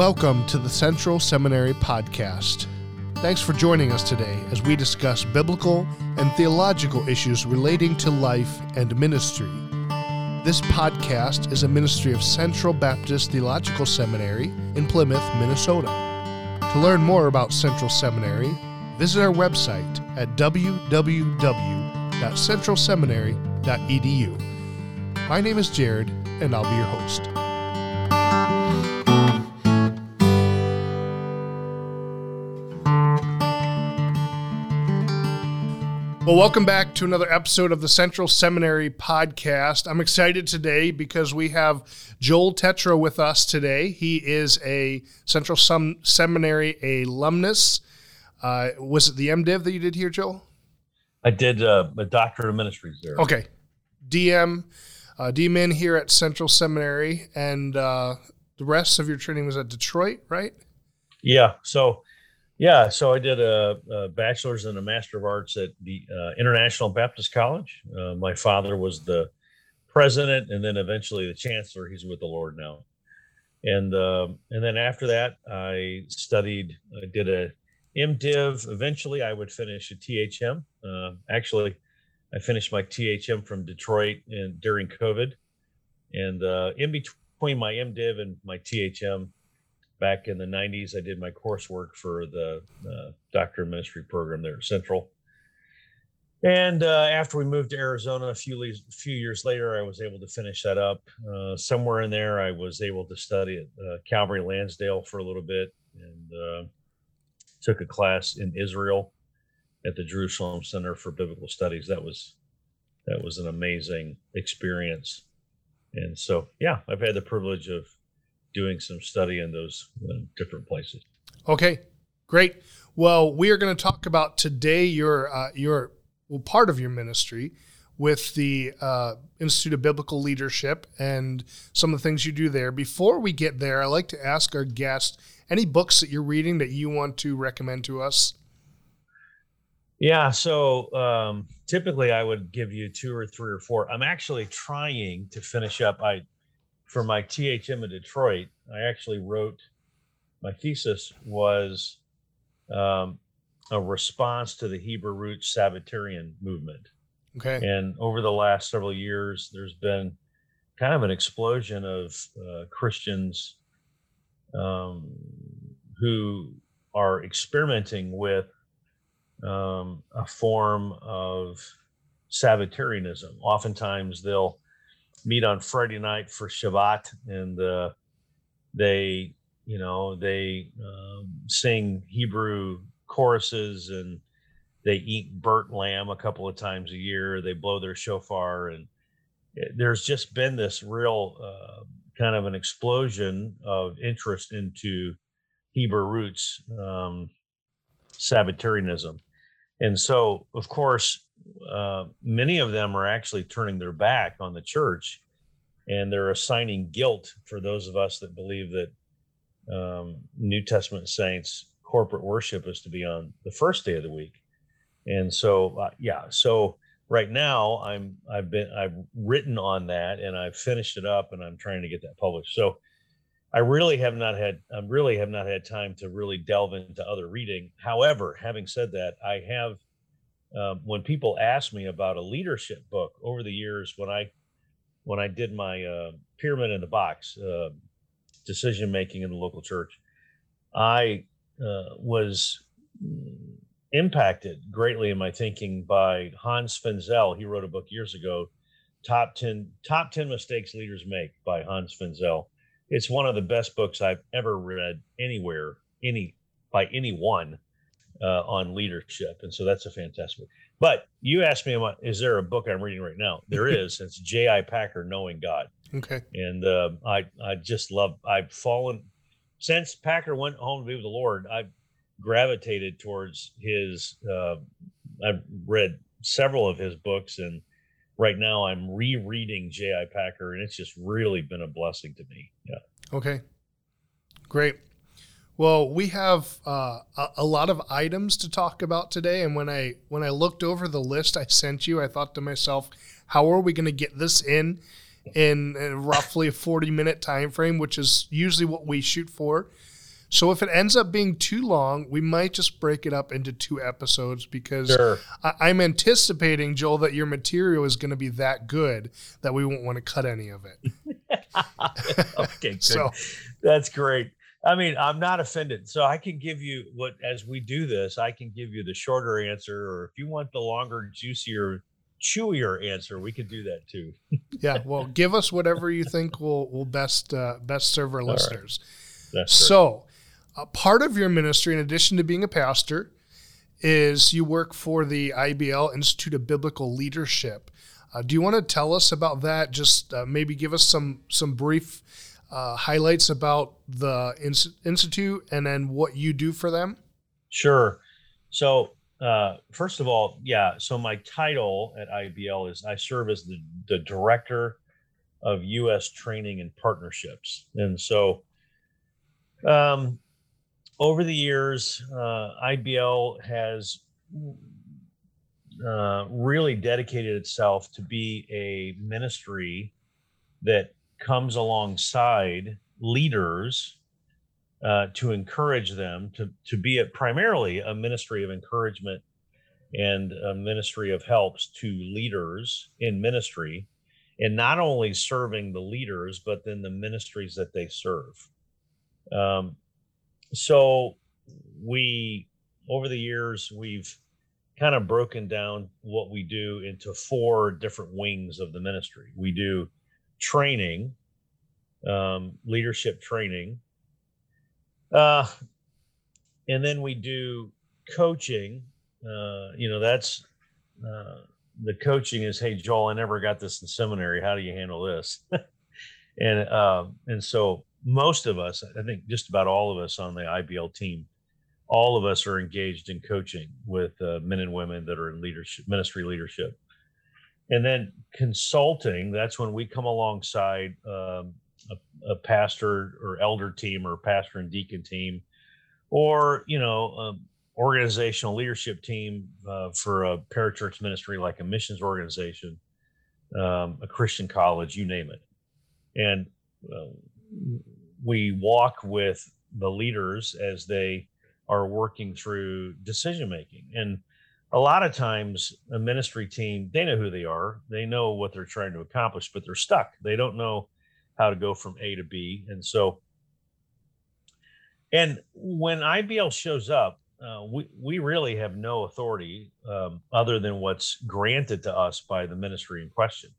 Welcome to the Central Seminary Podcast. Thanks for joining us today as we discuss biblical and theological issues relating to life and ministry. This podcast is a ministry of Central Baptist Theological Seminary in Plymouth, Minnesota. To learn more about Central Seminary, visit our website at www.centralseminary.edu. My name is Jared, and I'll be your host. Well, welcome back to another episode of the Central Seminary podcast. I'm excited today because we have Joel Tetreau with us today. He is a Central Sem- Seminary alumnus. Uh, was it the MDiv that you did here, Joel? I did uh, a doctorate of ministries there. Okay. DM, uh, DMin here at Central Seminary, and uh, the rest of your training was at Detroit, right? Yeah. So yeah, so I did a, a, bachelor's and a master of arts at the uh, International Baptist College. Uh, my father was the president, and then eventually the chancellor. He's with the Lord now, and uh, and then after that, I studied. I did a MDiv. Eventually, I would finish a THM. Uh, actually, I finished my THM from Detroit and during COVID, and uh, in between my MDiv and my THM back in the 90s, I did my coursework for the uh, Doctor of Ministry program there at Central. And uh, after we moved to Arizona a few, le- few years later, I was able to finish that up. Uh, somewhere in there, I was able to study at uh, Calvary Lansdale for a little bit and uh, took a class in Israel at the Jerusalem Center for Biblical Studies. That was that was an amazing experience. And so, yeah, I've had the privilege of doing some study in those uh, different places. Okay, great. Well, we are going to talk about today your uh, your well part of your ministry with the uh, Institute of Biblical Leadership and some of the things you do there. Before we get there, I like to ask our guest any books that you're reading that you want to recommend to us. Yeah, so um, typically I would give you two or three or four. I'm actually trying to finish up. I for my THM in Detroit, I actually wrote my thesis was um, a response to the Hebrew roots Sabbatarian movement. Okay. And over the last several years, there's been kind of an explosion of uh, Christians um, who are experimenting with um, a form of Sabbatarianism. Oftentimes, they'll meet on Friday night for Shabbat, and uh, they, you know, they um, sing Hebrew choruses and they eat burnt lamb a couple of times a year. They blow their shofar, and it, eh, there's just been this real uh, kind of an explosion of interest into Hebrew roots um, Sabbatarianism. And so, of course, uh, many of them are actually turning their back on the church and they're assigning guilt for those of us that believe that um, New Testament saints corporate worship is to be on the first day of the week. And so, uh, yeah, so right now I'm I've been I've written on that and I've finished it up and I'm trying to get that published. So I really have not had I really have not had time to really delve into other reading. However, having said that, I have um, when people ask me about a leadership book over the years, when I when I did my uh, pyramid in the box uh, decision making in the local church, I uh, was impacted greatly in my thinking by Hans Finzel. He wrote a book years ago, "Top Ten Top Ten Mistakes Leaders Make" by Hans Finzel. It's one of the best books I've ever read anywhere, any by anyone uh, on leadership, and so that's a fantastic. But you asked me, about, is there a book I'm reading right now? There is. It's J.I. Packer, Knowing God. Okay. And uh, I I just love. I've fallen since Packer went home to be with the Lord. I've gravitated towards his. Uh, I've read several of his books, and right now I'm rereading J.I. Packer, and it's just really been a blessing to me. Yeah. Okay. Great. Well, we have uh, a, a, lot of items to talk about today, and when I when I looked over the list I sent you, I thought to myself, "How are we going to get this in in, roughly a forty minute time frame, which is usually what we shoot for?" So if it ends up being too long, we might just break it up into two episodes because sure. I- am anticipating, Joel, that your material is going to be that good that we won't want to cut any of it. okay, good. so that's great. I mean, I'm not offended. So I can give you what, as we do this, I can give you the shorter answer, or if you want the longer, juicier, chewier answer, we could do that too. yeah. Well, give us whatever you think will will best uh, best serve our All listeners. Right. So, a part of your ministry, in addition to being a pastor, is you work for the IBL Institute of Biblical Leadership. Uh, do you want to tell us about that? Just uh, maybe give us some some brief uh, highlights about the ins- institute and then what you do for them. Sure. So uh, first of all, yeah. So my title at IBL is I serve as the the director of U.S. training and partnerships, and so um, over the years, uh, IBL has uh, really dedicated itself to be a ministry that comes alongside leaders uh, to encourage them to, to be a, primarily a ministry of encouragement and a ministry of helps to leaders in ministry and not only serving the leaders but then the ministries that they serve. Um, so we over the years we've kind of broken down what we do into four different wings of the ministry. We do training um, leadership training. Uh, and then we do coaching. Uh, you know that's uh, the coaching is hey joel i never got this in seminary. How do you handle this? And uh, and so most of us, I think just about all of us on the IBL team, all of us are engaged in coaching with uh, men and women that are in leadership, ministry leadership. And then consulting, that's when we come alongside um, a, a, pastor or elder team or pastor and deacon team, or, you know, um, organizational leadership team uh, for a parachurch ministry like a missions organization, um, a Christian college, you name it. And uh, we walk with the leaders as they are working through decision making and a lot of times a ministry team they know who they are. They know what they're trying to accomplish but they're stuck. They don't know how to go from a to b. And so and when ibl shows up uh, we, we really have no authority um, other than what's granted to us by the ministry in question.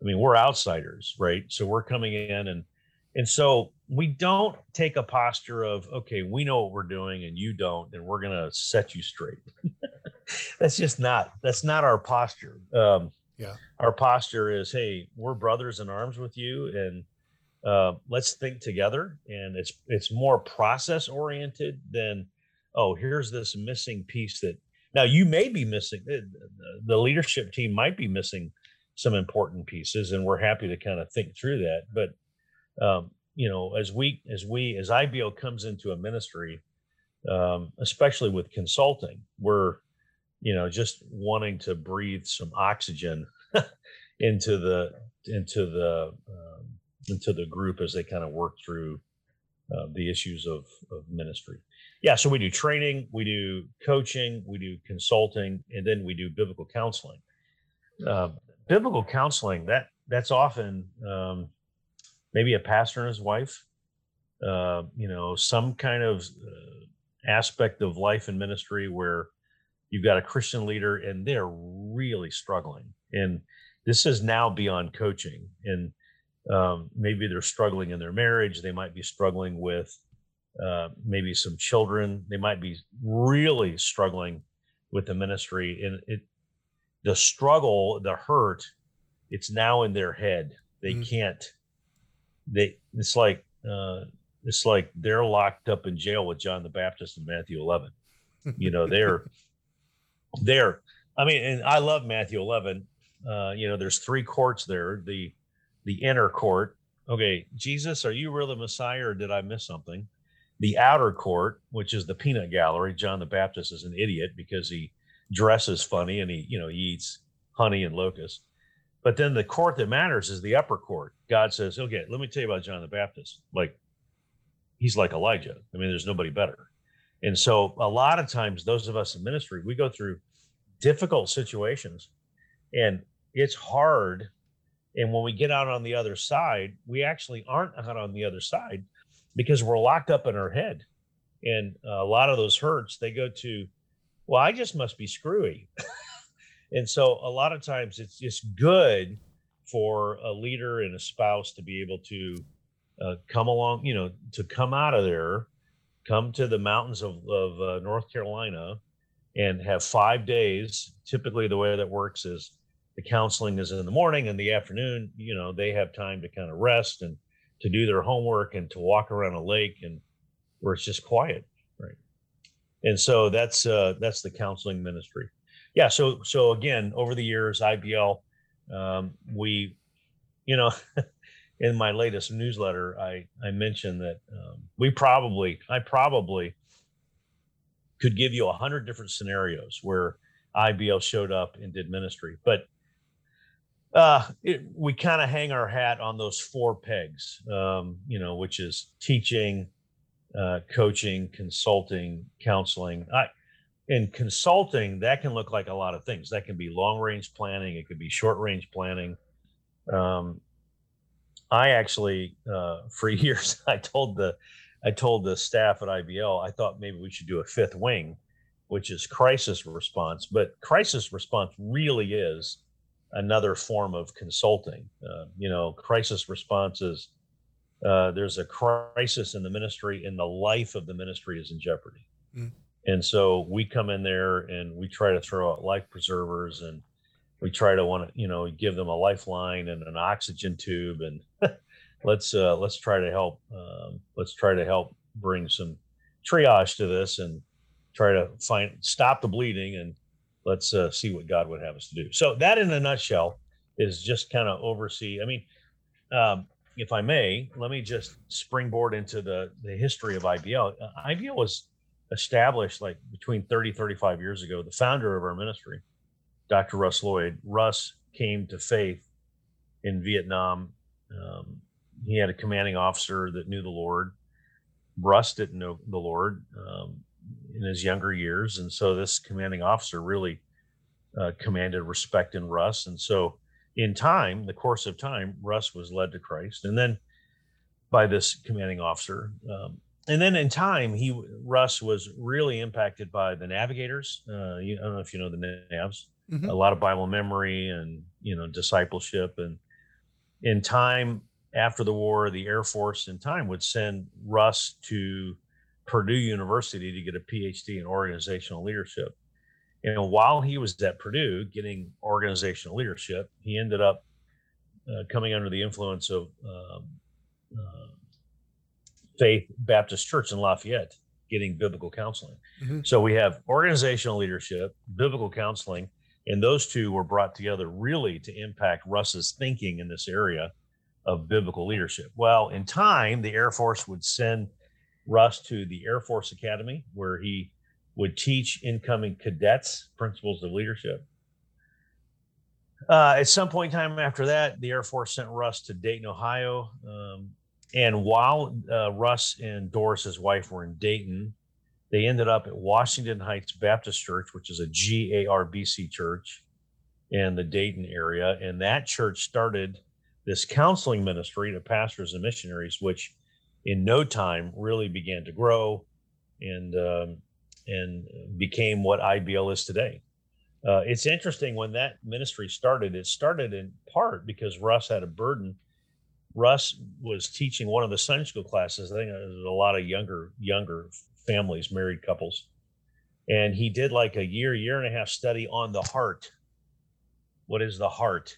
I mean we're outsiders right? So we're coming in and and so we don't take a posture of, okay, we know what we're doing and you don't, and we're going to set you straight. that's just not, that's not our posture. Um, yeah. Our posture is, hey, we're brothers in arms with you and uh, let's think together. And it's, it's more process oriented than, oh, here's this missing piece that now you may be missing, eh, the leadership team might be missing some important pieces, and we're happy to kind of think through that. But um, you know, as we as we as IBL comes into a ministry, um, especially with consulting, we're you know just wanting to breathe some oxygen into the into the um, into the group as they kind of work through uh, the issues of, of ministry. Yeah, so we do training, we do coaching, we do consulting, and then we do biblical counseling. Uh, biblical counseling that that's often um, maybe a pastor and his wife, uh, you know, some kind of uh, aspect of life and ministry where you've got a Christian leader and they're really struggling. And this is now beyond coaching. And um, maybe they're struggling in their marriage. They might be struggling with uh, maybe some children. They might be really struggling with the ministry. And it, the struggle, the hurt, it's now in their head. They mm-hmm. can't they it's like uh, it's like they're locked up in jail with John the Baptist in Matthew 11. You know, they're they're. I mean, and I love Matthew 11. Uh, you know, there's three courts there. The the inner court. Okay, Jesus, are you really Messiah, or did I miss something? The outer court, which is the peanut gallery. John the Baptist is an idiot because he dresses funny and he, you know, he eats honey and locusts. But then the court that matters is the upper court. God says, okay, let me tell you about John the Baptist. Like, he's like Elijah. I mean, there's nobody better. And so a lot of times, those of us in ministry, we go through difficult situations and it's hard. And when we get out on the other side, we actually aren't out on the other side because we're locked up in our head. And a lot of those hurts, they go to, well, I just must be screwy. and so a lot of times it's just good for a leader and a spouse to be able to uh, come along, you know, to come out of there, come to the mountains of, of uh, North Carolina and have five days. Typically, the way that works is the counseling is in the morning and the afternoon, you know, they have time to kind of rest and to do their homework and to walk around a lake and where it's just quiet. Right. And so that's, uh, that's the counseling ministry. Yeah. So, so again, over the years, IBL, um, we, you know, in my latest newsletter, I, I mentioned that um, we probably, I probably could give you a hundred different scenarios where IBL showed up and did ministry, but uh, it, we kind of hang our hat on those four pegs, um, you know, which is teaching, uh, coaching, consulting, counseling. I, in consulting, that can look like a lot of things. That can be long range planning, it could be short range planning. Um, I actually, uh, for years, I told the, I told the staff at IBL, I thought maybe we should do a fifth wing, which is crisis response. But crisis response really is another form of consulting. Uh, you know, crisis response is uh, there's a crisis in the ministry, and the life of the ministry is in jeopardy. Mm. And so we come in there and we try to throw out life preservers and we try to want to, you know, give them a lifeline and an oxygen tube and let's uh, let's try to help um, let's try to help bring some triage to this and try to find stop the bleeding and let's uh, see what God would have us to do. So that, in a nutshell, is just kind of oversee. I mean, um, if I may, let me just springboard into the the history of IBL. Uh, IBL was established like between 30 35 years ago. The founder of our ministry, Dr. Russ Lloyd, Russ came to faith in Vietnam. Um, he had a commanding officer that knew the Lord. Russ didn't know the Lord. Um, in his younger years, and so this commanding officer really uh, commanded respect in Russ. And so, in time, the course of time, Russ was led to Christ, and then by this commanding officer. Um, and then in time, he Russ was really impacted by the navigators. Uh, you, I don't know if you know the Navs. Mm-hmm. A lot of Bible memory and you know discipleship, and in time after the war, the Air Force in time would send Russ to Purdue University to get a PhD in organizational leadership. And while he was at Purdue getting organizational leadership, he ended up uh, coming under the influence of um, uh, Faith Baptist Church in Lafayette, getting biblical counseling. Mm-hmm. So we have organizational leadership, biblical counseling, and those two were brought together really to impact Russ's thinking in this area of biblical leadership. Well, in time, the Air Force would send Russ to the Air Force Academy, where he would teach incoming cadets principles of leadership. Uh, at some point in time after that, the Air Force sent Russ to Dayton, Ohio. Um, and while uh, Russ and Doris, his wife, were in Dayton, they ended up at Washington Heights Baptist Church, which is a GARBC church in the Dayton area. And that church started this counseling ministry to pastors and missionaries, which in no time really began to grow and um, and became what IBL is today. Uh, it's interesting when that ministry started. It started in part because Russ had a burden. Russ was teaching one of the Sunday school classes. I think there's a lot of younger younger families, married couples, and he did like a year, year and a half study on the heart. What is the heart?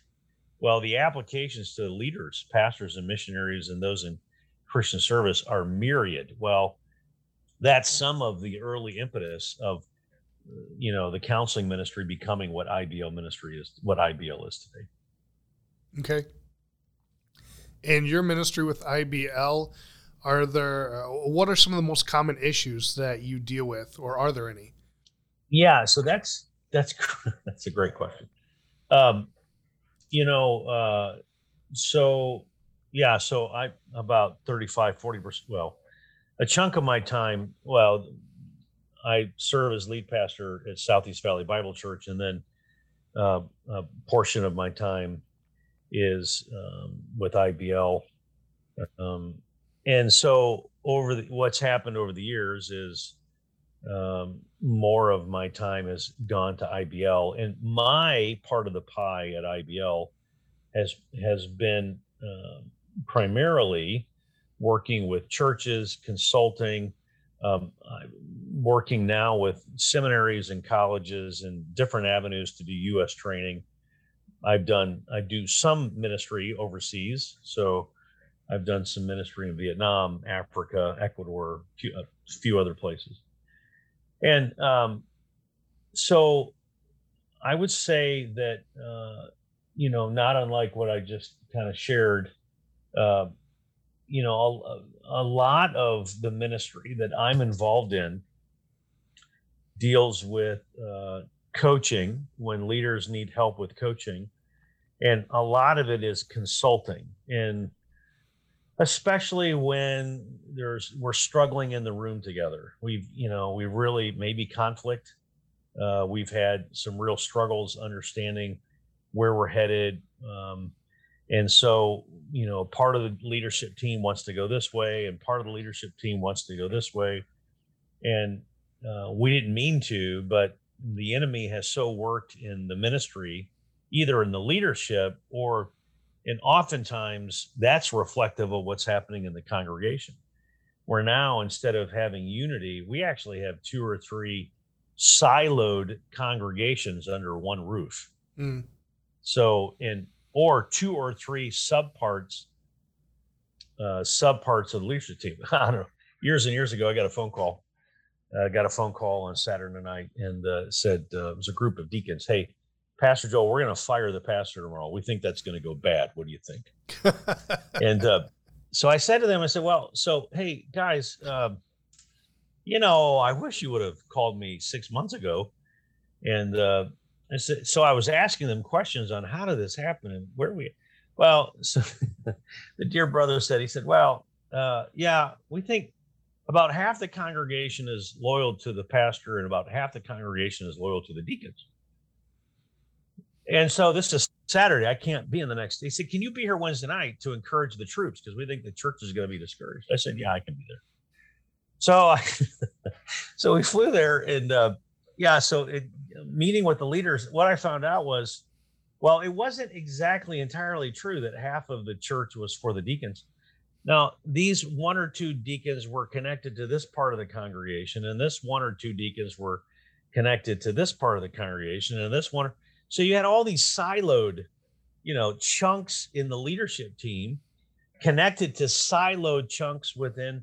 Well, the applications to leaders, pastors, and missionaries, and those in Christian service are myriad. Well, that's some of the early impetus of you know the counseling ministry becoming what IBL ministry is, what IBL is today. Okay. And your ministry with IBL, are there uh, what are some of the most common issues that you deal with, or are there any? Yeah, so that's that's that's a great question. Um, you know, uh, so yeah, so I about 35, 40 percent. Well, a chunk of my time, well, I serve as lead pastor at Southeast Valley Bible Church, and then uh, a portion of my time is um, with IBL. Um, and so, over the, what's happened over the years is um, more of my time has gone to IBL, and my part of the pie at IBL has has been uh, primarily working with churches, consulting, um, working now with seminaries and colleges and different avenues to do U.S. training. I've done I do some ministry overseas, so I've done some ministry in Vietnam, Africa, Ecuador, a few other places, and um, so I would say that uh, you know, not unlike what I just kind of shared. Uh, you know, a, a lot of the ministry that I'm involved in deals with uh, coaching when leaders need help with coaching. And a lot of it is consulting. And especially when there's we're struggling in the room together. We've, you know, we really maybe conflict. Uh, we've had some real struggles understanding where we're headed. Um, and so, you know, part of the leadership team wants to go this way, and part of the leadership team wants to go this way. And uh, we didn't mean to, but the enemy has so worked in the ministry, either in the leadership or, and oftentimes that's reflective of what's happening in the congregation. Where now, instead of having unity, we actually have two or three siloed congregations under one roof. Mm. So, in or two or three subparts, uh, subparts of the leadership team. I don't know. Years and years ago, I got a phone call. I uh, got a phone call on Saturday night and uh, said uh, it was a group of deacons. Hey, Pastor Joel, we're going to fire the pastor tomorrow. We think that's going to go bad. What do you think? and uh, so I said to them, I said, well, so hey guys, um, you know, I wish you would have called me six months ago. And uh, I said, so I was asking them questions on how did this happen and where we, well, so the dear brother said, he said, well, uh, yeah, we think about half the congregation is loyal to the pastor and about half the congregation is loyal to the deacons. And so this is Saturday. I can't be in the next. He said, "Can you be here Wednesday night to encourage the troops because we think the church is going to be discouraged?" I said, "Yeah, I can be there." So, I, so we flew there, and uh, yeah, so it, meeting with the leaders, what I found out was, well, it wasn't exactly entirely true that half of the church was for the deacons. Now, these one or two deacons were connected to this part of the congregation, and this one or two deacons were connected to this part of the congregation, and this one. So you had all these siloed, you know, chunks in the leadership team connected to siloed chunks within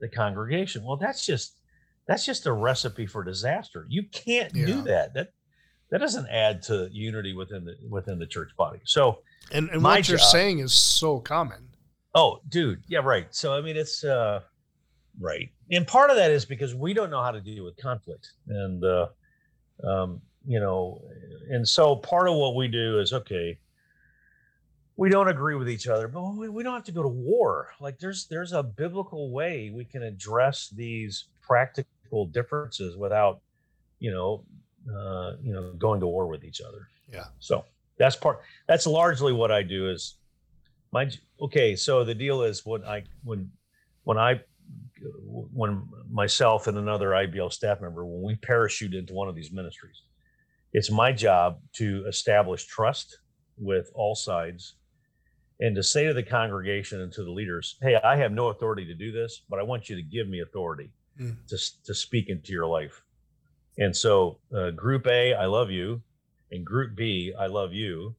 the congregation. Well, that's just that's just a recipe for disaster. You can't yeah. do that. That that doesn't add to unity within the within the church body. So, and, and what you're saying is so common. Oh, dude, yeah, right. So, I mean, it's uh, right, and part of that is because we don't know how to deal with conflict, and uh, um, you know, and so part of what we do is okay. We don't agree with each other, but we, we don't have to go to war. Like there's there's a biblical way we can address these practical differences without, you know, uh, you know, going to war with each other. Yeah. So that's part. That's largely what I do. Is my okay? So the deal is when I when when I when myself and another IBL staff member when we parachute into one of these ministries, it's my job to establish trust with all sides and to say to the congregation and to the leaders, hey, I have no authority to do this, but I want you to give me authority mm. to, to speak into your life. And so, uh, group A, I love you. And group B, I love you.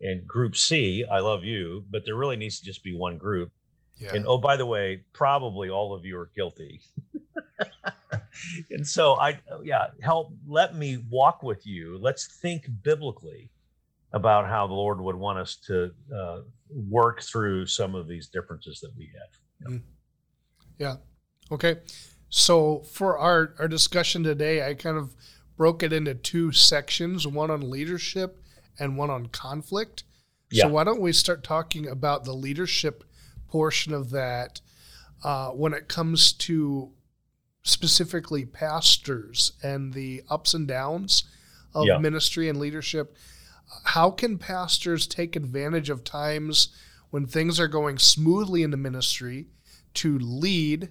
And group C, I love you. But there really needs to just be one group. Yeah. And oh, by the way, probably all of you are guilty. and so I, yeah, help, let me walk with you. Let's think biblically about how the Lord would want us to uh, work through some of these differences that we have. Yeah. Mm. yeah. Okay. So for our, our discussion today, I kind of broke it into two sections, one on leadership and one on conflict. Yeah. So why don't we start talking about the leadership portion of that? uh, when it comes to specifically pastors and the ups and downs of yeah. ministry and leadership. How can pastors take advantage of times when things are going smoothly in the ministry to lead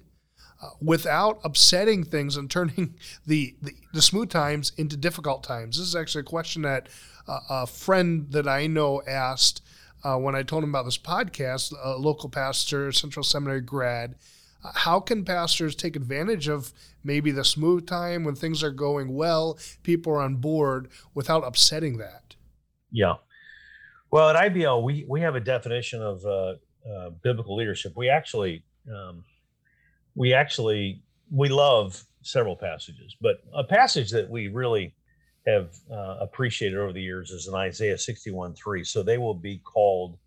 without upsetting things and turning the, the, the, smooth times into difficult times? This is actually a question that uh, a friend that I know asked uh, when I told him about this podcast, a local pastor, Central Seminary grad. Uh, how can pastors take advantage of maybe the smooth time when things are going well, people are on board without upsetting that? Yeah. Well, at IBL, we, we have a definition of uh, uh, biblical leadership. We actually, um, we actually, we love several passages, but a passage that we really have uh, appreciated over the years is in Isaiah 61 3. So they will be called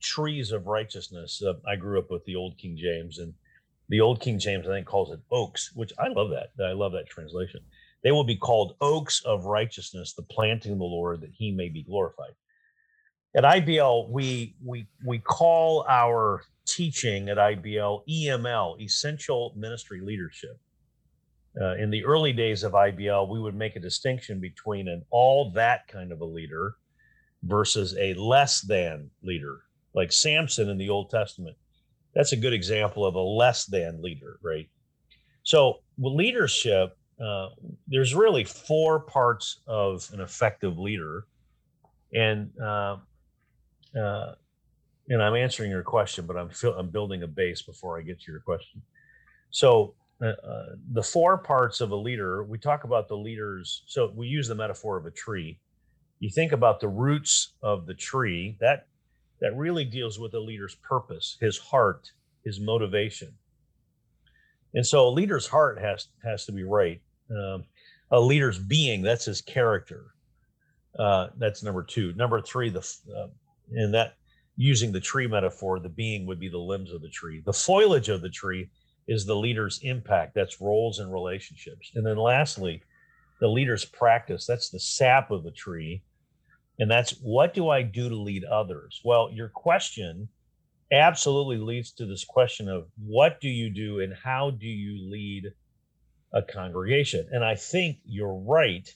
trees of righteousness. Uh, I grew up with the old King James, and the old King James, I think, calls it oaks, which I love that. I love that translation. They will be called oaks of righteousness, the planting of the Lord, that he may be glorified. At IBL, we we we call our teaching at IBL EML, Essential Ministry Leadership. Uh, in the early days of IBL, we would make a distinction between an all that kind of a leader versus a less than leader, like Samson in the Old Testament. That's a good example of a less than leader, right? So, leadership, uh, there's really four parts of an effective leader, and uh, uh, and I'm answering your question, but I'm I'm building a base before I get to your question. So, uh, uh, the four parts of a leader, we talk about the leaders. So we use the metaphor of a tree. You think about the roots of the tree. That that really deals with a leader's purpose, his heart, his motivation. And so a leader's heart has has to be right. Um, a leader's being, that's his character. Uh, that's number two. Number three, the uh, and that using the tree metaphor, the being would be the limbs of the tree. The foliage of the tree is the leader's impact. That's roles and relationships. And then lastly, the leader's practice. That's the sap of the tree. And that's what do I do to lead others? Well, your question absolutely leads to this question of what do you do and how do you lead a congregation? And I think you're right.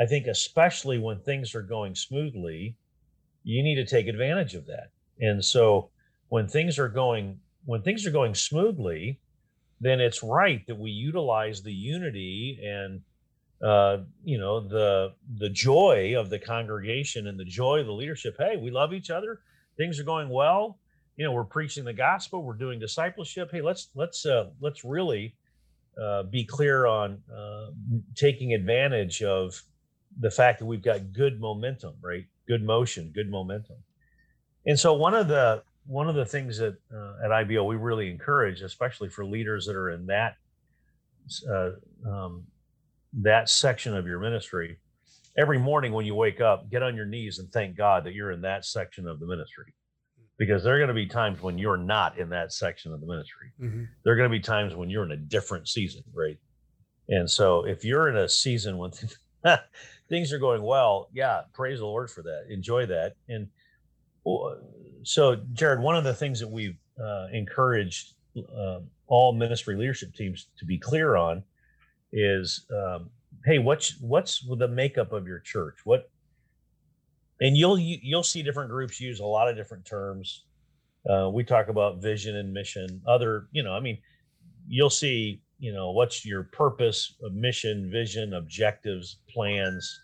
I think, especially when things are going smoothly, you need to take advantage of that. And so when things are going when things are going smoothly, then it's right that we utilize the unity and uh, you know the the joy of the congregation and the joy of the leadership. Hey, we love each other. Things are going well. You know, we're preaching the gospel. We're doing discipleship. Hey, let's let's uh, let's really uh, be clear on uh, taking advantage of the fact that we've got good momentum, right? Good motion, good momentum. And so one of the one of the things that uh, at IBL we really encourage, especially for leaders that are in that uh, um, that section of your ministry, every morning when you wake up, get on your knees and thank God that you're in that section of the ministry, because there are going to be times when you're not in that section of the ministry. Mm-hmm. There are going to be times when you're in a different season, right? And so if you're in a season when things are going well, yeah, praise the Lord for that. Enjoy that and so, Jared, one of the things that we've uh, encouraged uh, all ministry leadership teams to be clear on is, um, hey, what's what's the makeup of your church? What, and you'll you'll see different groups use a lot of different terms. Uh, we talk about vision and mission. Other, you know, I mean, you'll see, you know, what's your purpose, mission, vision, objectives, plans,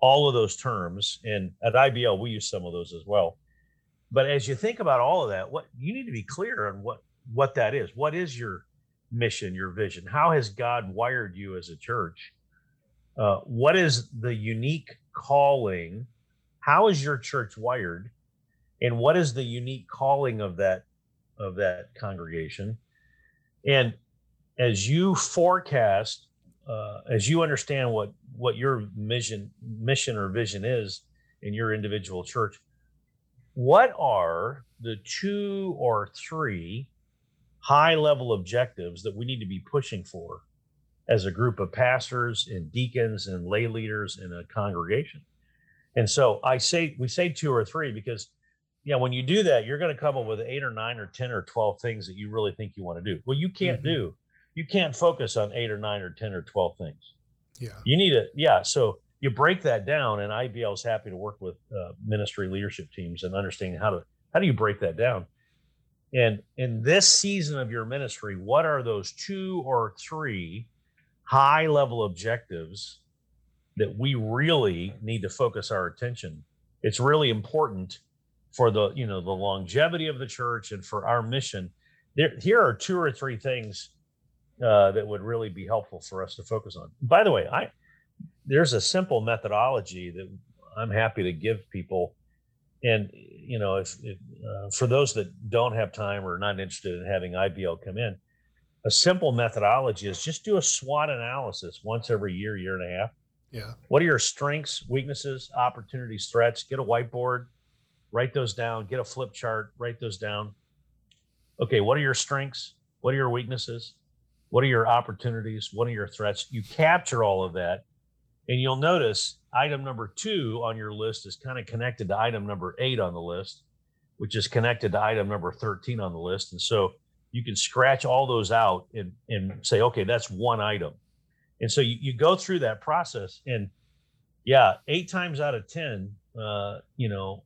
all of those terms. And at IBL, we use some of those as well but as you think about all of that, what you need to be clear on what what that is. What is your mission, your vision? How has God wired you as a church? Uh, what is the unique calling? How is your church wired? And what is the unique calling of that of that congregation? And as you forecast, uh, as you understand what what your mission mission or vision is in your individual church, what are the two or three high level objectives that we need to be pushing for as a group of pastors and deacons and lay leaders in a congregation? And so I say we say two or three because yeah, when you do that, you're going to come up with eight or nine or 10 or 12 things that you really think you want to do. Well, you can't mm-hmm. do, you can't focus on eight or nine or 10 or 12 things. Yeah. You need to, yeah. So you break that down and IBL is happy to work with uh, ministry leadership teams and understanding how to, how do you break that down? And in this season of your ministry, what are those two or three high level objectives that we really need to focus our attention? It's really important for the you know the longevity of the church and for our mission there here are two or three things uh, that would really be helpful for us to focus on by the way i there's a simple methodology that i'm happy to give people and you know if, if uh, for those that don't have time or not interested in having ibl come in a simple methodology is just do a swot analysis once every year year and a half yeah what are your strengths weaknesses opportunities threats get a whiteboard write those down, get a flip chart, write those down. Okay, what are your strengths? What are your weaknesses? What are your opportunities? What are your threats? You capture all of that, and you'll notice item number two on your list is kind of connected to item number eight on the list, which is connected to item number 13 on the list. And so you can scratch all those out and, and say, okay, that's one item. And so you, you go through that process, and yeah, eight times out of 10, uh, you know,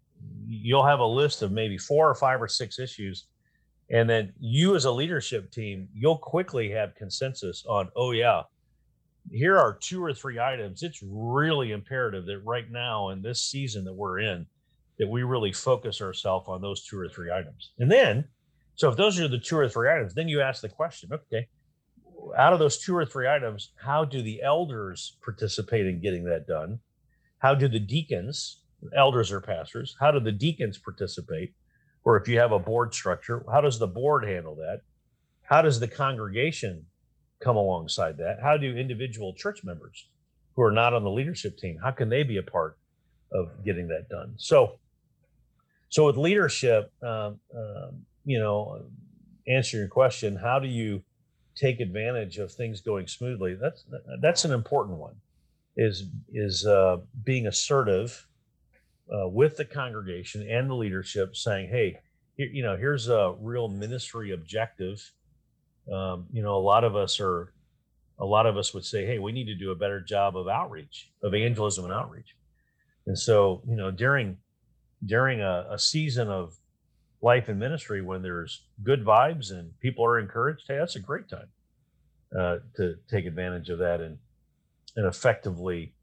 you'll have a list of maybe four or five or six issues and then you as a leadership team you'll quickly have consensus on oh yeah here are two or three items it's really imperative that right now in this season that we're in that we really focus ourselves on those two or three items and then so if those are the two or three items then you ask the question okay out of those two or three items how do the elders participate in getting that done how do the deacons elders or pastors? How do the deacons participate? Or if you have a board structure, how does the board handle that? How does the congregation come alongside that? How do individual church members who are not on the leadership team, how can they be a part of getting that done? So, so with leadership, um, um, you know, answer your question, how do you take advantage of things going smoothly? That's that's an important one. Is is uh, being assertive uh, with the congregation and the leadership saying, hey, here, you know, here's a real ministry objective. Um, you know, a lot of us are, a lot of us would say, hey, we need to do a better job of outreach, evangelism and outreach. And so, you know, during during a, a season of life and ministry when there's good vibes and people are encouraged, hey, that's a great time uh, to take advantage of that and and effectively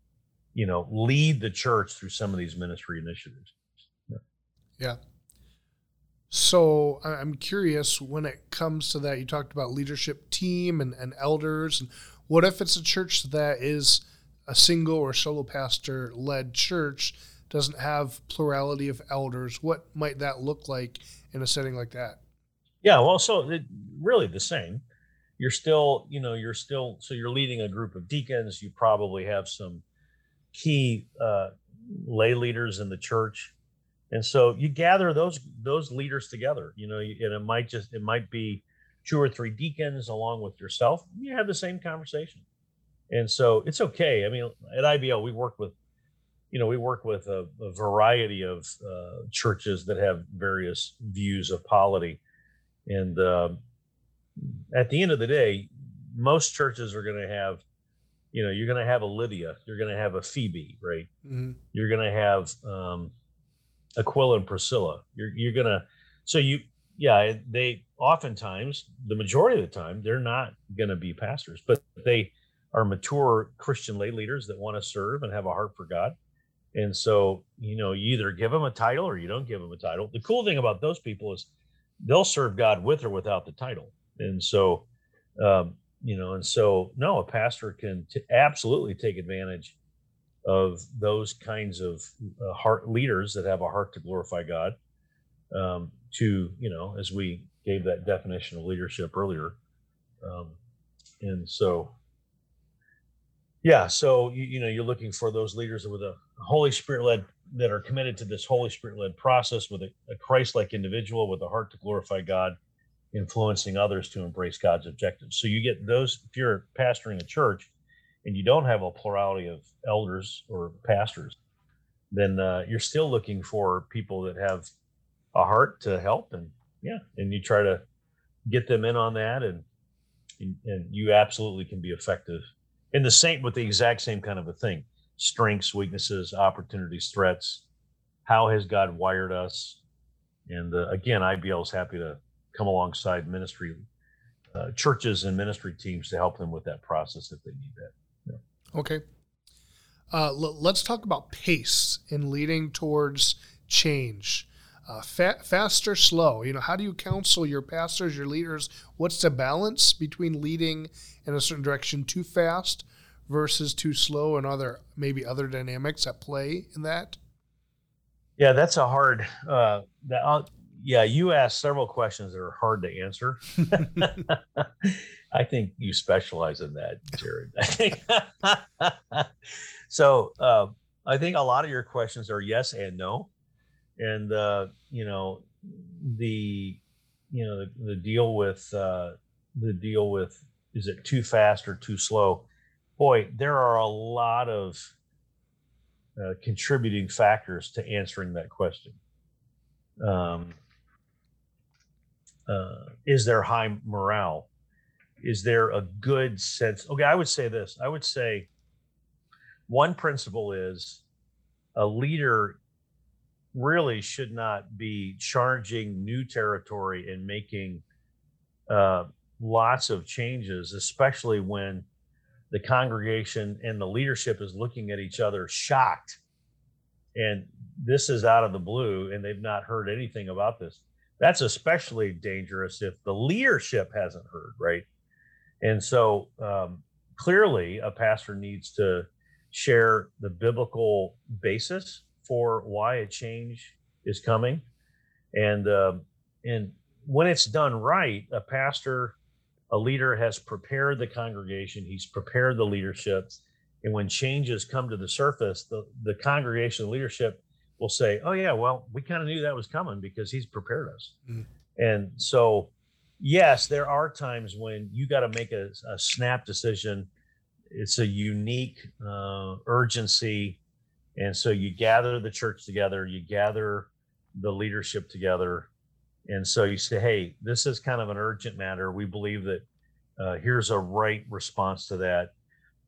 you know lead the church through some of these ministry initiatives. Yeah, yeah. so i'm curious when it comes to that you talked about leadership team and, and elders and what if it's a church that is a single or solo pastor led church doesn't have plurality of elders? What might that look like in a setting like that? Yeah well so it, really the same. You're still you know you're still so you're leading a group of deacons. You probably have some key uh, lay leaders in the church, and so you gather those those leaders together. You know, and it might just it might be two or three deacons along with yourself. You have the same conversation, and so it's okay. I mean, at IBL we work with you know, we work with a, a variety of uh, churches that have various views of polity. And uh, at the end of the day, most churches are going to have you know, you're going to have a Lydia, you're going to have a Phoebe, right? Mm-hmm. You're going to have um, Aquila and Priscilla. You're you're going to, so you, yeah, they oftentimes, the majority of the time, they're not going to be pastors, but they are mature Christian lay leaders that want to serve and have a heart for God. And so, you know, you either give them a title or you don't give them a title. The cool thing about those people is they'll serve God with or without the title. And so, um, you know and so no a pastor can t- absolutely take advantage of those kinds of uh, heart leaders that have a heart to glorify god um, to you know as we gave that definition of leadership earlier um, and so yeah so you, you know you're looking for those leaders with a holy spirit led that are committed to this holy spirit led process with a, a christ like individual with a heart to glorify god influencing others to embrace God's objectives. So you get those if you're pastoring a church and you don't have a plurality of elders or pastors, then uh, you're still looking for people that have a heart to help and yeah and you try to get them in on that and and, and you absolutely can be effective in the same with the exact same kind of a thing strengths weaknesses opportunities threats how has god wired us and uh, again ibl is happy to come alongside ministry uh, churches and ministry teams to help them with that process if they need that yeah. okay uh, l- let's talk about pace in leading towards change uh, fa- fast or slow? You know, how do you counsel your pastors, your leaders? What's the balance between leading in a certain direction too fast versus too slow, and other maybe other dynamics at play in that? Yeah, that's a hard. Uh, that uh, yeah, you asked several questions that are hard to answer. I think you specialize in that, Jared. So. Uh, I think a lot of your questions are yes and no and uh, you know the you know the, the deal with uh, the deal with is it too fast or too slow? Boy, there are a lot of uh, contributing factors to answering that question. Um, uh, is there high morale? Is there a good sense? Okay, I would say this. I would say one principle is a leader really should not be charging new territory and making uh, lots of changes, especially when the congregation and the leadership is looking at each other shocked. And this is out of the blue, and they've not heard anything about this. That's especially dangerous if the leadership hasn't heard, right? And so um, clearly, a pastor needs to share the biblical basis for why a change is coming, and uh, and when it's done right, a pastor, a leader has prepared the congregation. He's prepared the leadership, and when changes come to the surface, the the congregation, leadership will say, "Oh yeah, well, we kind of knew that was coming because he's prepared us." Mm. And so, yes, there are times when you got to make a, a, snap decision. It's a unique uh, urgency and so you gather the church together, you gather the leadership together. And so you say, hey, this is kind of an urgent matter. We believe that uh, here's a right response to that.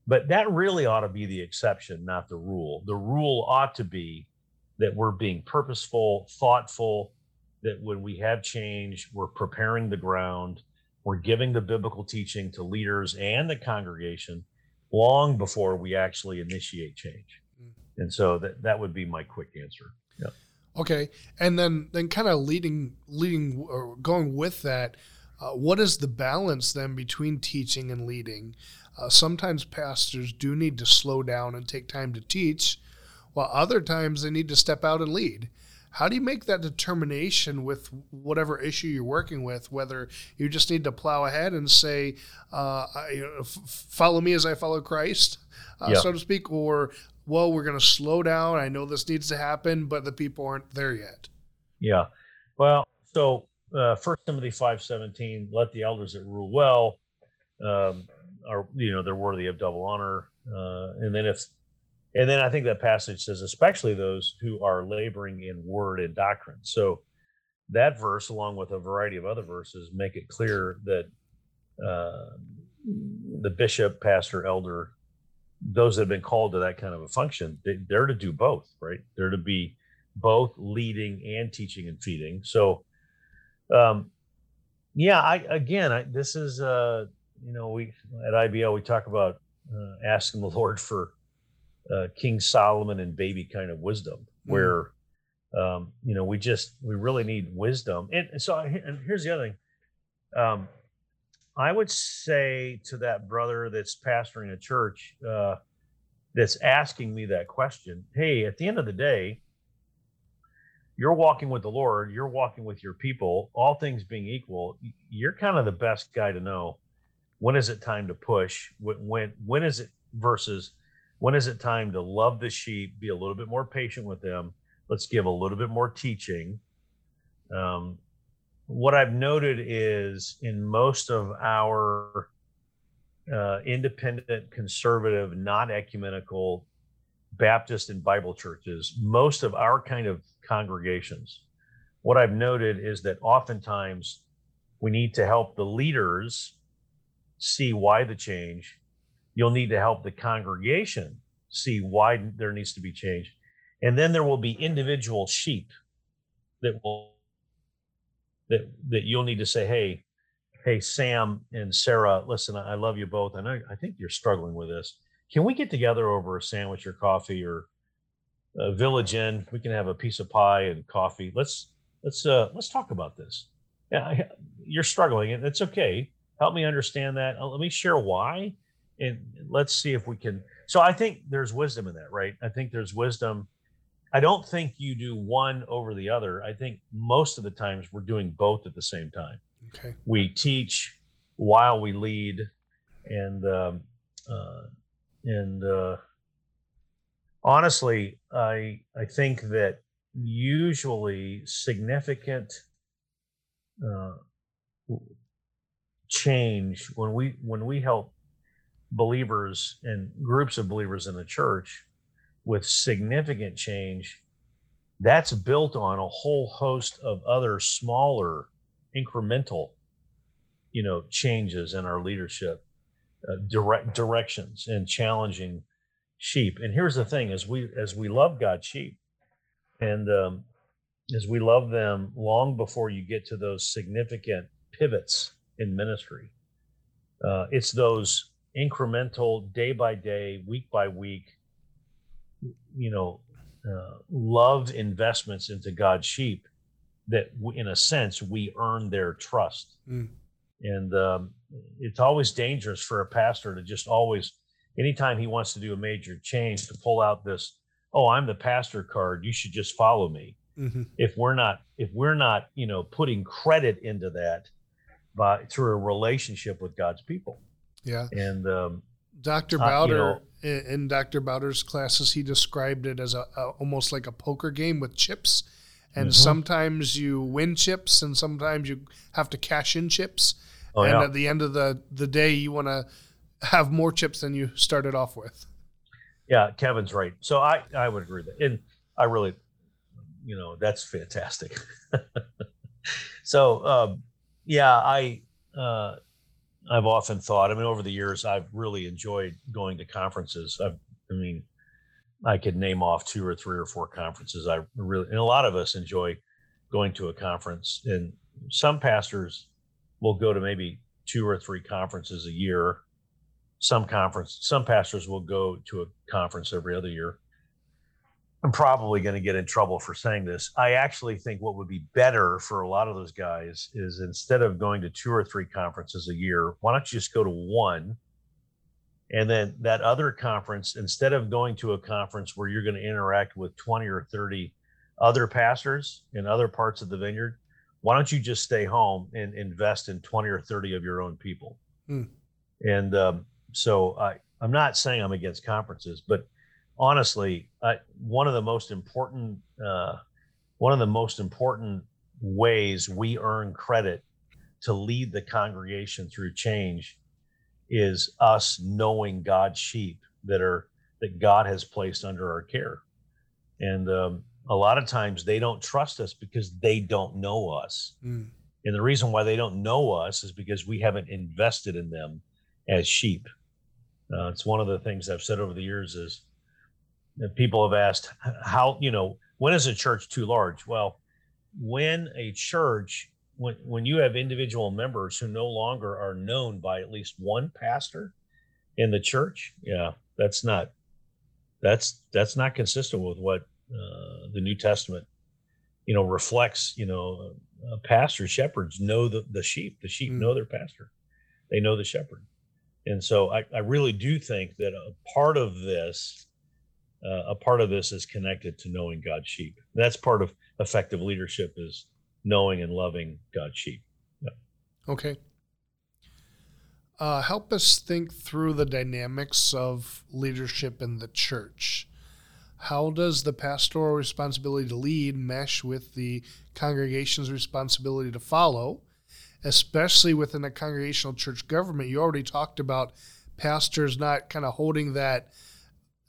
But that really ought to be the exception, not the rule. The rule ought to be that we're being purposeful, thoughtful, that when we have change, we're preparing the ground, we're giving the biblical teaching to leaders and the congregation long before we actually initiate change. And so that that would be my quick answer. Yeah. Okay, and then then kind of leading leading or going with that, uh, what is the balance then between teaching and leading? Uh, sometimes pastors do need to slow down and take time to teach, while other times they need to step out and lead. How do you make that determination with whatever issue you're working with? Whether you just need to plow ahead and say, uh, you know, f- "Follow me as I follow Christ," uh, yeah. so to speak, or well, we're going to slow down. I know this needs to happen, but the people aren't there yet. Yeah. Well, so uh, First Timothy five seventeen, let the elders that rule well, um, are you know they're worthy of double honor. Uh, and then if, and then I think that passage says especially those who are laboring in word and doctrine. So that verse, along with a variety of other verses, make it clear that uh, the bishop, pastor, elder those that have been called to that kind of a function, they, they're to do both, right? They're to be both leading and teaching and feeding. So, um, yeah, I again, I, this is uh, you know, we at IBL we talk about uh, asking the Lord for uh, King Solomon and baby kind of wisdom, mm. where um, you know we just we really need wisdom. And, and so, and here's the other thing. Um, I would say to that brother that's pastoring a church uh, that's asking me that question hey, at the end of the day, you're walking with the Lord, you're walking with your people, all things being equal, you're kind of the best guy to know when is it time to push? When, when, when is it versus when is it time to love the sheep, be a little bit more patient with them? Let's give a little bit more teaching. Um, what I've noted is in most of our uh, independent, conservative, not ecumenical Baptist and Bible churches, most of our kind of congregations what I've noted is that oftentimes we need to help the leaders see why the change. You'll need to help the congregation see why there needs to be change. And then there will be individual sheep that will that that you'll need to say, hey, hey, Sam and Sarah, listen, I love you both. And I, I think you're struggling with this. Can we get together over a sandwich or coffee or a village inn? We can have a piece of pie and coffee. Let's let's uh let's talk about this. Yeah, you're struggling, and it's okay. Help me understand that. Uh, let me share why, and let's see if we can. So I think there's wisdom in that, right? I think there's wisdom. I don't think you do one over the other. I think most of the times we're doing both at the same time. Okay. We teach while we lead, and um, uh, and uh, honestly, I I think that usually significant uh, change when we when we help believers and groups of believers in the church with significant change that's built on a whole host of other smaller incremental you know changes in our leadership uh, direct directions and challenging sheep. And here's the thing as we as we love god's sheep and um, as we love them long before you get to those significant pivots in ministry uh, it's those incremental day by day week by week you know uh, love investments into god's sheep that in a sense we earn their trust mm. and um, it's always dangerous for a pastor to just always anytime he wants to do a major change to pull out this oh i'm the pastor card you should just follow me mm-hmm. if we're not if we're not you know putting credit into that by through a relationship with god's people yeah. And um, dr Bauder uh, you know, in dr Bauder's classes he described it as a, a almost like a poker game with chips. And mm-hmm. sometimes you win chips and sometimes you have to cash in chips. Oh, and yeah. at the end of the the day you want to have more chips than you started off with. Yeah kevin's right. So i i would agree with that. And i really you know that's fantastic. So um, yeah i uh, i've often thought i mean over the years i've really enjoyed going to conferences I've, i mean I could name off two or three or four conferences. I really, and a lot of us enjoy going to a conference. And some pastors will go to maybe two or three conferences a year. Some conference, some pastors will go to a conference every other year. I'm probably going to get in trouble for saying this. I actually think what would be better for a lot of those guys is instead of going to two or three conferences a year, why don't you just go to one? And then that other conference, instead of going to a conference where you're going to interact with 20 or 30 other pastors in other parts of the vineyard, why don't you just stay home and invest in 20 or 30 of your own people? Hmm. And um, so I, I'm not saying I'm against conferences, but honestly, I, one of the most important, uh, one of the most important ways we earn credit to lead the congregation through change is us knowing God's sheep that are that God has placed under our care. And um, a lot of times they don't trust us because they don't know us. Mm. And the reason why they don't know us is because we haven't invested in them as sheep. Uh, it's one of the things I've said over the years is people have asked how, you know, when is a church too large? Well, when a church when when you have individual members who no longer are known by at least one pastor in the church, yeah, that's not that's that's not consistent with what uh, the New Testament, you know, reflects. You know, uh, pastors, shepherds know the, the sheep. The sheep mm. know their pastor. They know the shepherd, and so I, I really do think that a part of this, uh, a part of this is connected to knowing God's sheep. That's part of effective leadership is knowing and loving God's sheep. Yeah. Okay. Uh, help us think through the dynamics of leadership in the church. How does the pastoral responsibility to lead mesh with the congregation's responsibility to follow, especially within a congregational church government? You already talked about pastors not kind of holding that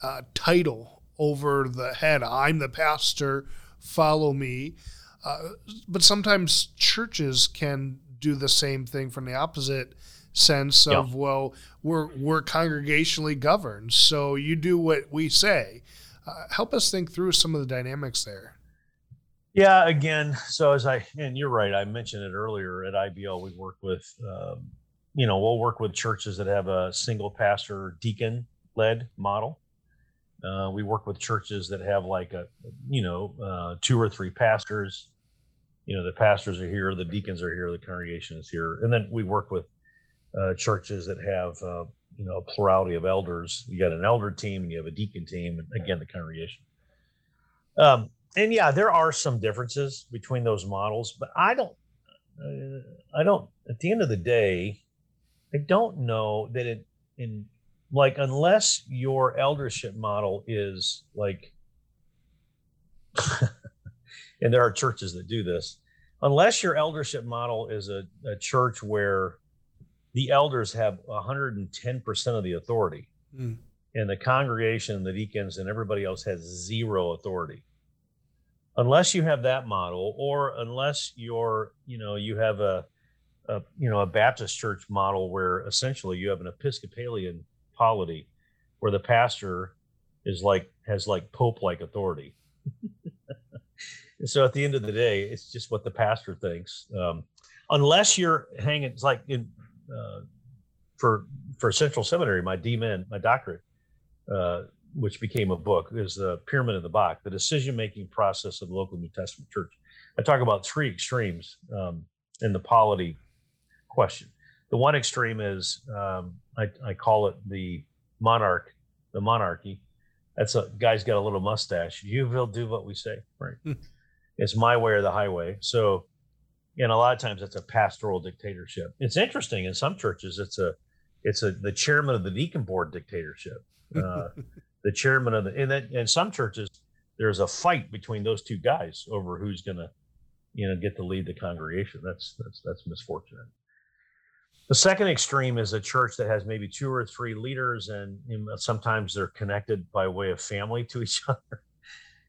uh, title over the head. I'm the pastor, follow me. Uh, but sometimes churches can do the same thing from the opposite sense of yeah. well we're we're congregationally governed so you do what we say uh, help us think through some of the dynamics there yeah again so as i and you're right i mentioned it earlier at ibl we work with um, you know we'll work with churches that have a single pastor deacon led model uh, we work with churches that have like a you know uh, two or three pastors you know the pastors are here the deacons are here the congregation is here and then we work with uh, churches that have uh, you know a plurality of elders. You got an elder team and you have a deacon team, and again the congregation. Um, and yeah, there are some differences between those models, but I don't, uh, I don't. At the end of the day, I don't know that it in like unless your eldership model is like, and there are churches that do this. Unless your eldership model is a, a church where the elders have 110% of the authority mm. and the congregation the deacons and everybody else has zero authority unless you have that model or unless you're you know you have a, a you know a baptist church model where essentially you have an episcopalian polity where the pastor is like has like pope like authority and so at the end of the day it's just what the pastor thinks um, unless you're hanging it's like in uh, for for Central Seminary, my DMin, my doctorate, uh, which became a book, is the Pyramid of the Bach, the decision making process of the local New Testament church. I talk about three extremes um, in the polity question. The one extreme is um, I, I, call it the monarch, the monarchy. That's a guy's got a little mustache. You will do what we say, right? Hmm. it's my way or the highway. So and a lot of times it's a pastoral dictatorship. It's interesting in some churches. It's a it's a the chairman of the deacon board dictatorship. Uh, the chairman of the and then in some churches there's a fight between those two guys over who's going to you know get to lead the congregation. That's that's that's misfortunate. The second extreme is a church that has maybe two or three leaders, and sometimes they're connected by way of family to each other.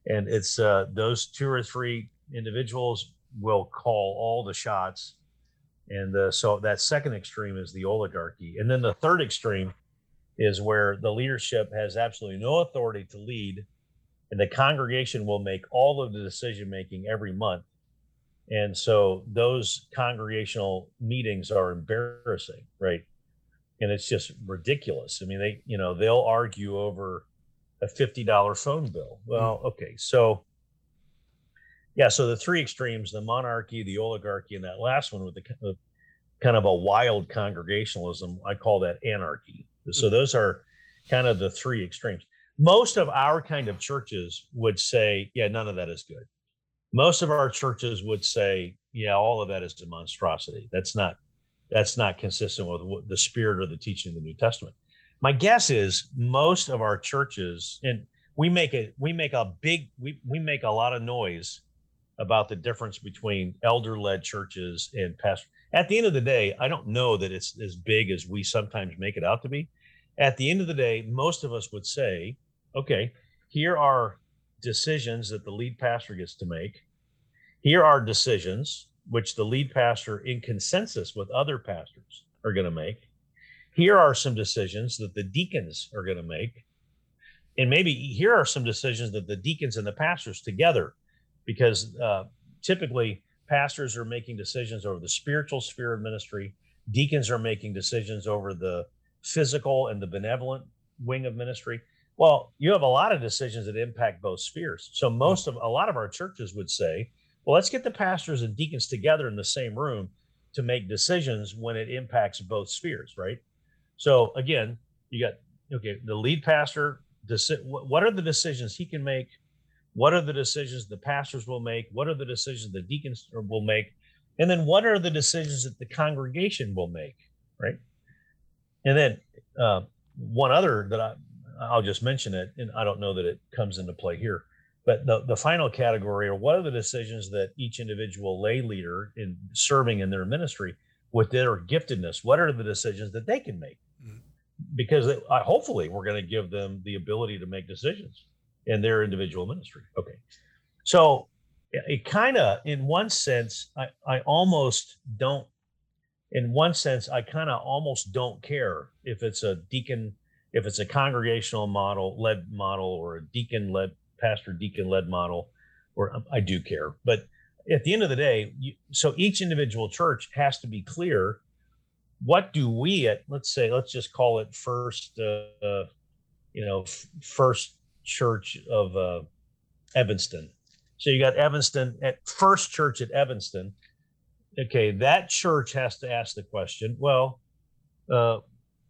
And it's uh, those two or three individuals will call all the shots. And uh, so that second extreme is the oligarchy. And then the third extreme is where the leadership has absolutely no authority to lead, and the congregation will make all of the decision making every month. And so those congregational meetings are embarrassing, right? And it's just ridiculous. I mean, they, you know, they'll argue over a $50 phone bill. Well, hmm. okay. So yeah, so the three extremes, the monarchy, the oligarchy, and that last one with the kind of a wild congregationalism, I call that anarchy. So mm. those are kind of the three extremes. Most of our kind of churches would say, yeah, none of that is good. Most of our churches would say, yeah, all of that is a monstrosity. That's not that's not consistent with the spirit or the teaching of the New Testament. My guess is most of our churches, and we make it, we make a big, we, we make a lot of noise about the difference between elder led churches and pastor. At the end of the day, I don't know that it's as big as we sometimes make it out to be. At the end of the day, most of us would say, okay, here are decisions that the lead pastor gets to make. Here are decisions which the lead pastor, in consensus with other pastors, are going to make. Here are some decisions that the deacons are going to make. And maybe here are some decisions that the deacons and the pastors together because uh, typically pastors are making decisions over the spiritual sphere of ministry, deacons are making decisions over the physical and the benevolent wing of ministry. Well, you have a lot of decisions that impact both spheres. So most of a lot of our churches would say, well, let's get the pastors and deacons together in the same room to make decisions when it impacts both spheres, right? So again, you got okay, the lead pastor. What are the decisions he can make what are the decisions the pastors will make? What are the decisions the deacons will make? And then what are the decisions that the congregation will make? Right. And then uh, one other that I, I'll just mention it, and I don't know that it comes into play here, but the, the final category are what are the decisions that each individual lay leader in serving in their ministry with their giftedness, what are the decisions that they can make? Mm-hmm. Because they, uh, hopefully we're going to give them the ability to make decisions in their individual ministry. Okay. So it kind of, in one sense, I, I almost don't, in one sense, I kind of almost don't care if it's a deacon, if it's a congregational model led model or a deacon led, pastor deacon led model, or um, I do care. But at the end of the day, you, so each individual church has to be clear what do we at let's say let's just call it first uh, uh you know f- first church of uh evanston so you got evanston at first church at evanston okay that church has to ask the question well uh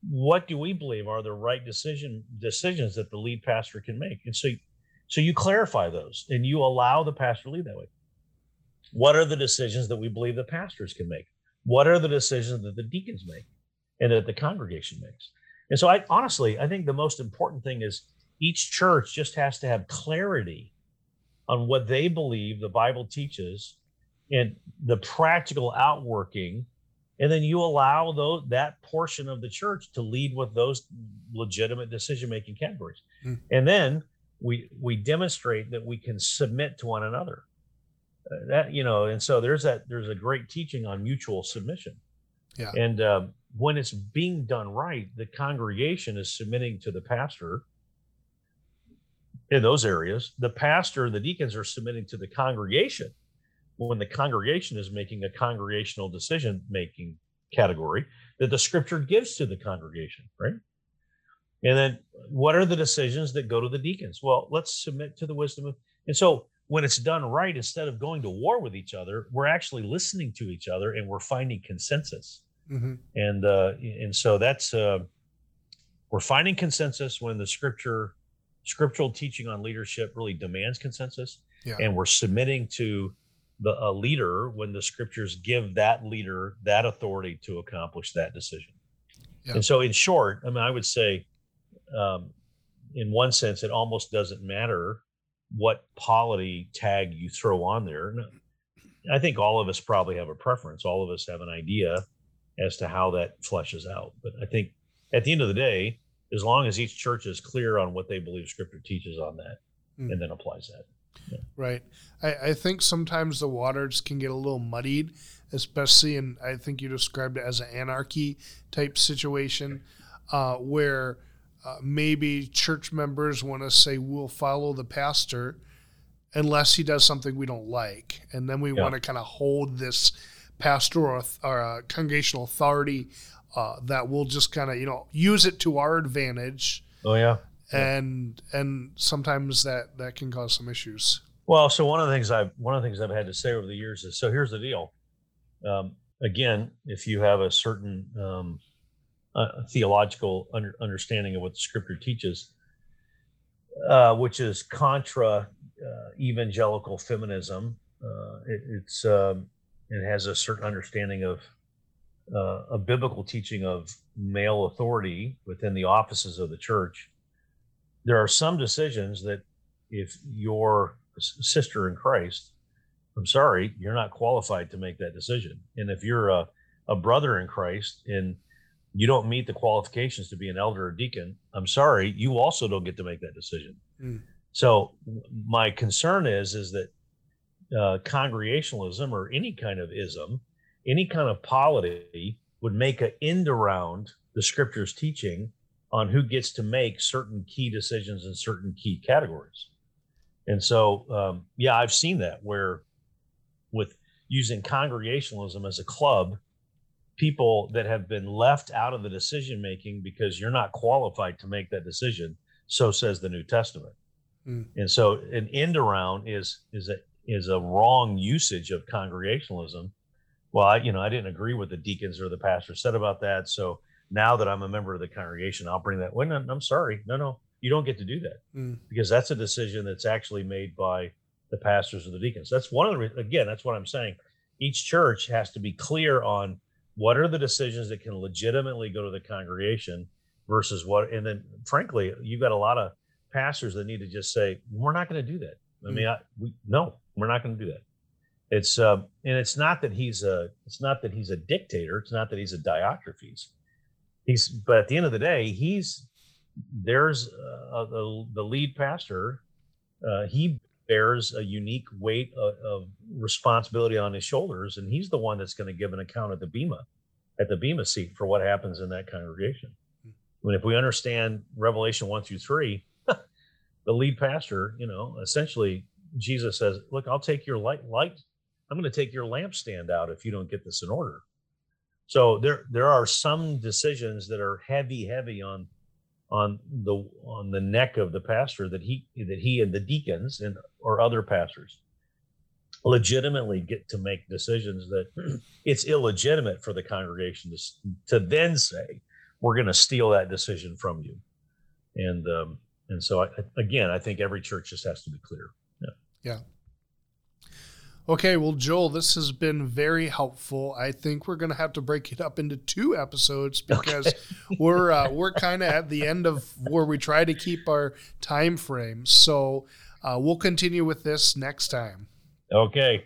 what do we believe are the right decision decisions that the lead pastor can make and so so you clarify those and you allow the pastor to lead that way what are the decisions that we believe the pastors can make what are the decisions that the deacons make and that the congregation makes? And so, I honestly, I think the most important thing is each church just has to have clarity on what they believe the Bible teaches and the practical outworking. And then you allow those, that portion of the church to lead with those legitimate decision making categories. Mm. And then we we demonstrate that we can submit to one another. That you know and so there's that there's a great teaching on mutual submission. Yeah. And uh, when it's being done right the congregation is submitting to the pastor in those areas. The pastor and the deacons are submitting to the congregation when the congregation is making a congregational decision making category that the scripture gives to the congregation right and then what are the decisions that go to the deacons well let's submit to the wisdom of and so when it's done right, instead of going to war with each other, we're actually listening to each other and we're finding consensus. Mm-hmm. And uh, and so that's uh, we're finding consensus when the scripture scriptural teaching on leadership really demands consensus, yeah. and we're submitting to the a leader when the scriptures give that leader that authority to accomplish that decision. Yeah. And so, in short, I mean, I would say, um, in one sense, it almost doesn't matter what polity tag you throw on there. I think all of us probably have a preference. All of us have an idea as to how that fleshes out. But I think at the end of the day, as long as each church is clear on what they believe Scripture teaches on that, mm. and then applies that. Yeah. Right. I, I think sometimes the waters can get a little muddied, especially in I think you described it as an anarchy type situation, uh, where uh, maybe church members want to say we'll follow the pastor unless he does something we don't like, and then we yeah. want to kind of hold this pastoral or uh, congregational authority uh, that will just kind of you know use it to our advantage. Oh yeah. And and sometimes that that can cause some issues. Well, so one of the things I've one of the things I've had to say over the years is so here's the deal. Um, again, if you have a certain um, a theological under, understanding of what the scripture teaches, uh, which is contra uh, evangelical feminism. Uh, it, it's um, it has a certain understanding of uh, a biblical teaching of male authority within the offices of the church. There are some decisions that, if your sister in Christ, I'm sorry, you're not qualified to make that decision. And if you're a, a brother in Christ and you don't meet the qualifications to be an elder or deacon, I'm sorry, you also don't get to make that decision. Mm. So my concern is is that uh, congregationalism or any kind of ism, any kind of polity would make an end around the scripture's teaching on who gets to make certain key decisions in certain key categories. And so, um, yeah, I've seen that where with using congregationalism as a club people that have been left out of the decision making because you're not qualified to make that decision. So says the New Testament. Mm. And so an end around is is a is a wrong usage of congregationalism. Well, I, you know, I didn't agree with the deacons or the pastor said about that. So now that I'm a member of the congregation, I'll bring that. Well, no, I'm sorry. No, no, you don't get to do that mm. because that's a decision that's actually made by the pastors or the deacons. That's one of the, again, that's what I'm saying. Each church has to be clear on what are the decisions that can legitimately go to the congregation versus what and then frankly you've got a lot of pastors that need to just say we're not going to do that i mm. mean I, we no we're not going to do that it's uh, and it's not that he's a it's not that he's a dictator it's not that he's a diotrephes he's but at the end of the day he's there's uh, the, the lead pastor uh, he bears a unique weight of, of responsibility on his shoulders, and he's the one that's going to give an account at the bema, at the bema seat for what happens in that congregation. I mean, if we understand Revelation one through three, the lead pastor, you know, essentially Jesus says, "Look, I'll take your light. Light. I'm going to take your lampstand out if you don't get this in order." So there, there are some decisions that are heavy, heavy on on the on the neck of the pastor that he that he and the deacons and or other pastors legitimately get to make decisions that it's illegitimate for the congregation to to then say we're going to steal that decision from you. And um and so I, again i think every church just has to be clear. Yeah. Yeah Okay, well, Joel, this has been very helpful. I think we're going to have to break it up into two episodes because okay. we're uh, we're kind of at the end of where we try to keep our time frame. So uh, we'll continue with this next time. Okay.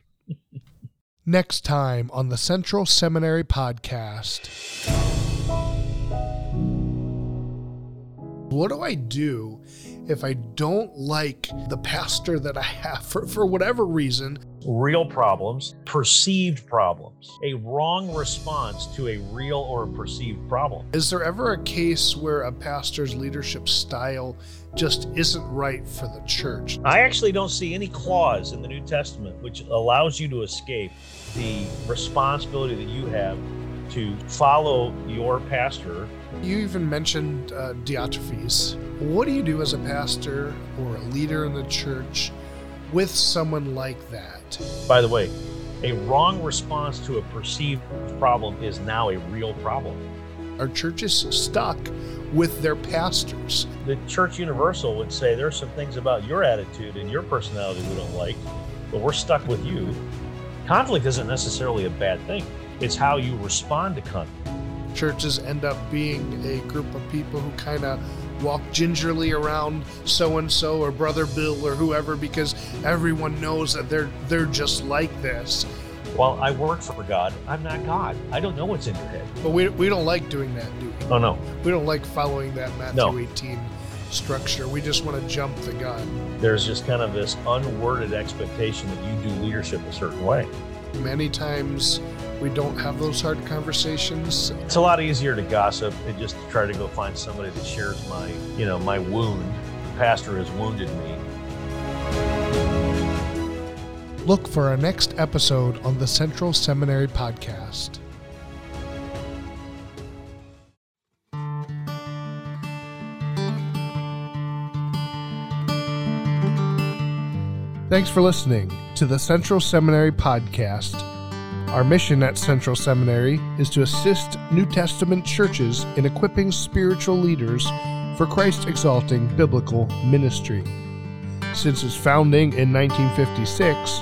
next time on the Central Seminary podcast. What do I do if I don't like the pastor that I have for, for whatever reason? Real problems, perceived problems, a wrong response to a real or perceived problem. Is there ever a case where a pastor's leadership style just isn't right for the church? I actually don't see any clause in the New Testament which allows you to escape the responsibility that you have to follow your pastor. You even mentioned uh, Diotrephes. What do you do as a pastor or a leader in the church with someone like that? By the way, a wrong response to a perceived problem is now a real problem. Our church is stuck with their pastors. The Church Universal would say there's some things about your attitude and your personality we don't like, but we're stuck with you. Conflict isn't necessarily a bad thing it's how you respond to conflict. Churches end up being a group of people who kind of walk gingerly around so and so or brother Bill or whoever because everyone knows that they're they're just like this. Well, I work for God. I'm not God. I don't know what's in your head. But we, we don't like doing that, do we? Oh no. We don't like following that Matthew no. 18 structure. We just want to jump the gun. There's just kind of this unworded expectation that you do leadership a certain way. Many times we don't have those hard conversations. It's a lot easier to gossip and just to try to go find somebody that shares my, you know, my wound. The pastor has wounded me. Look for our next episode on the Central Seminary podcast. Thanks for listening to the Central Seminary podcast. Our mission at Central Seminary is to assist New Testament churches in equipping spiritual leaders for Christ exalting biblical ministry. Since its founding in 1956,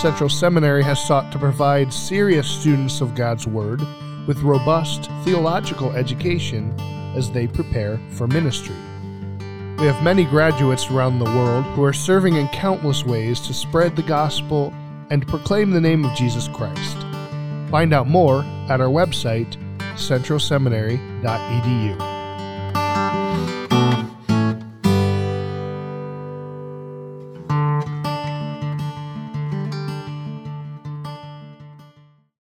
Central Seminary has sought to provide serious students of God's Word with robust theological education as they prepare for ministry. We have many graduates around the world who are serving in countless ways to spread the gospel and proclaim the name of Jesus Christ. Find out more at our website, centralseminary.edu.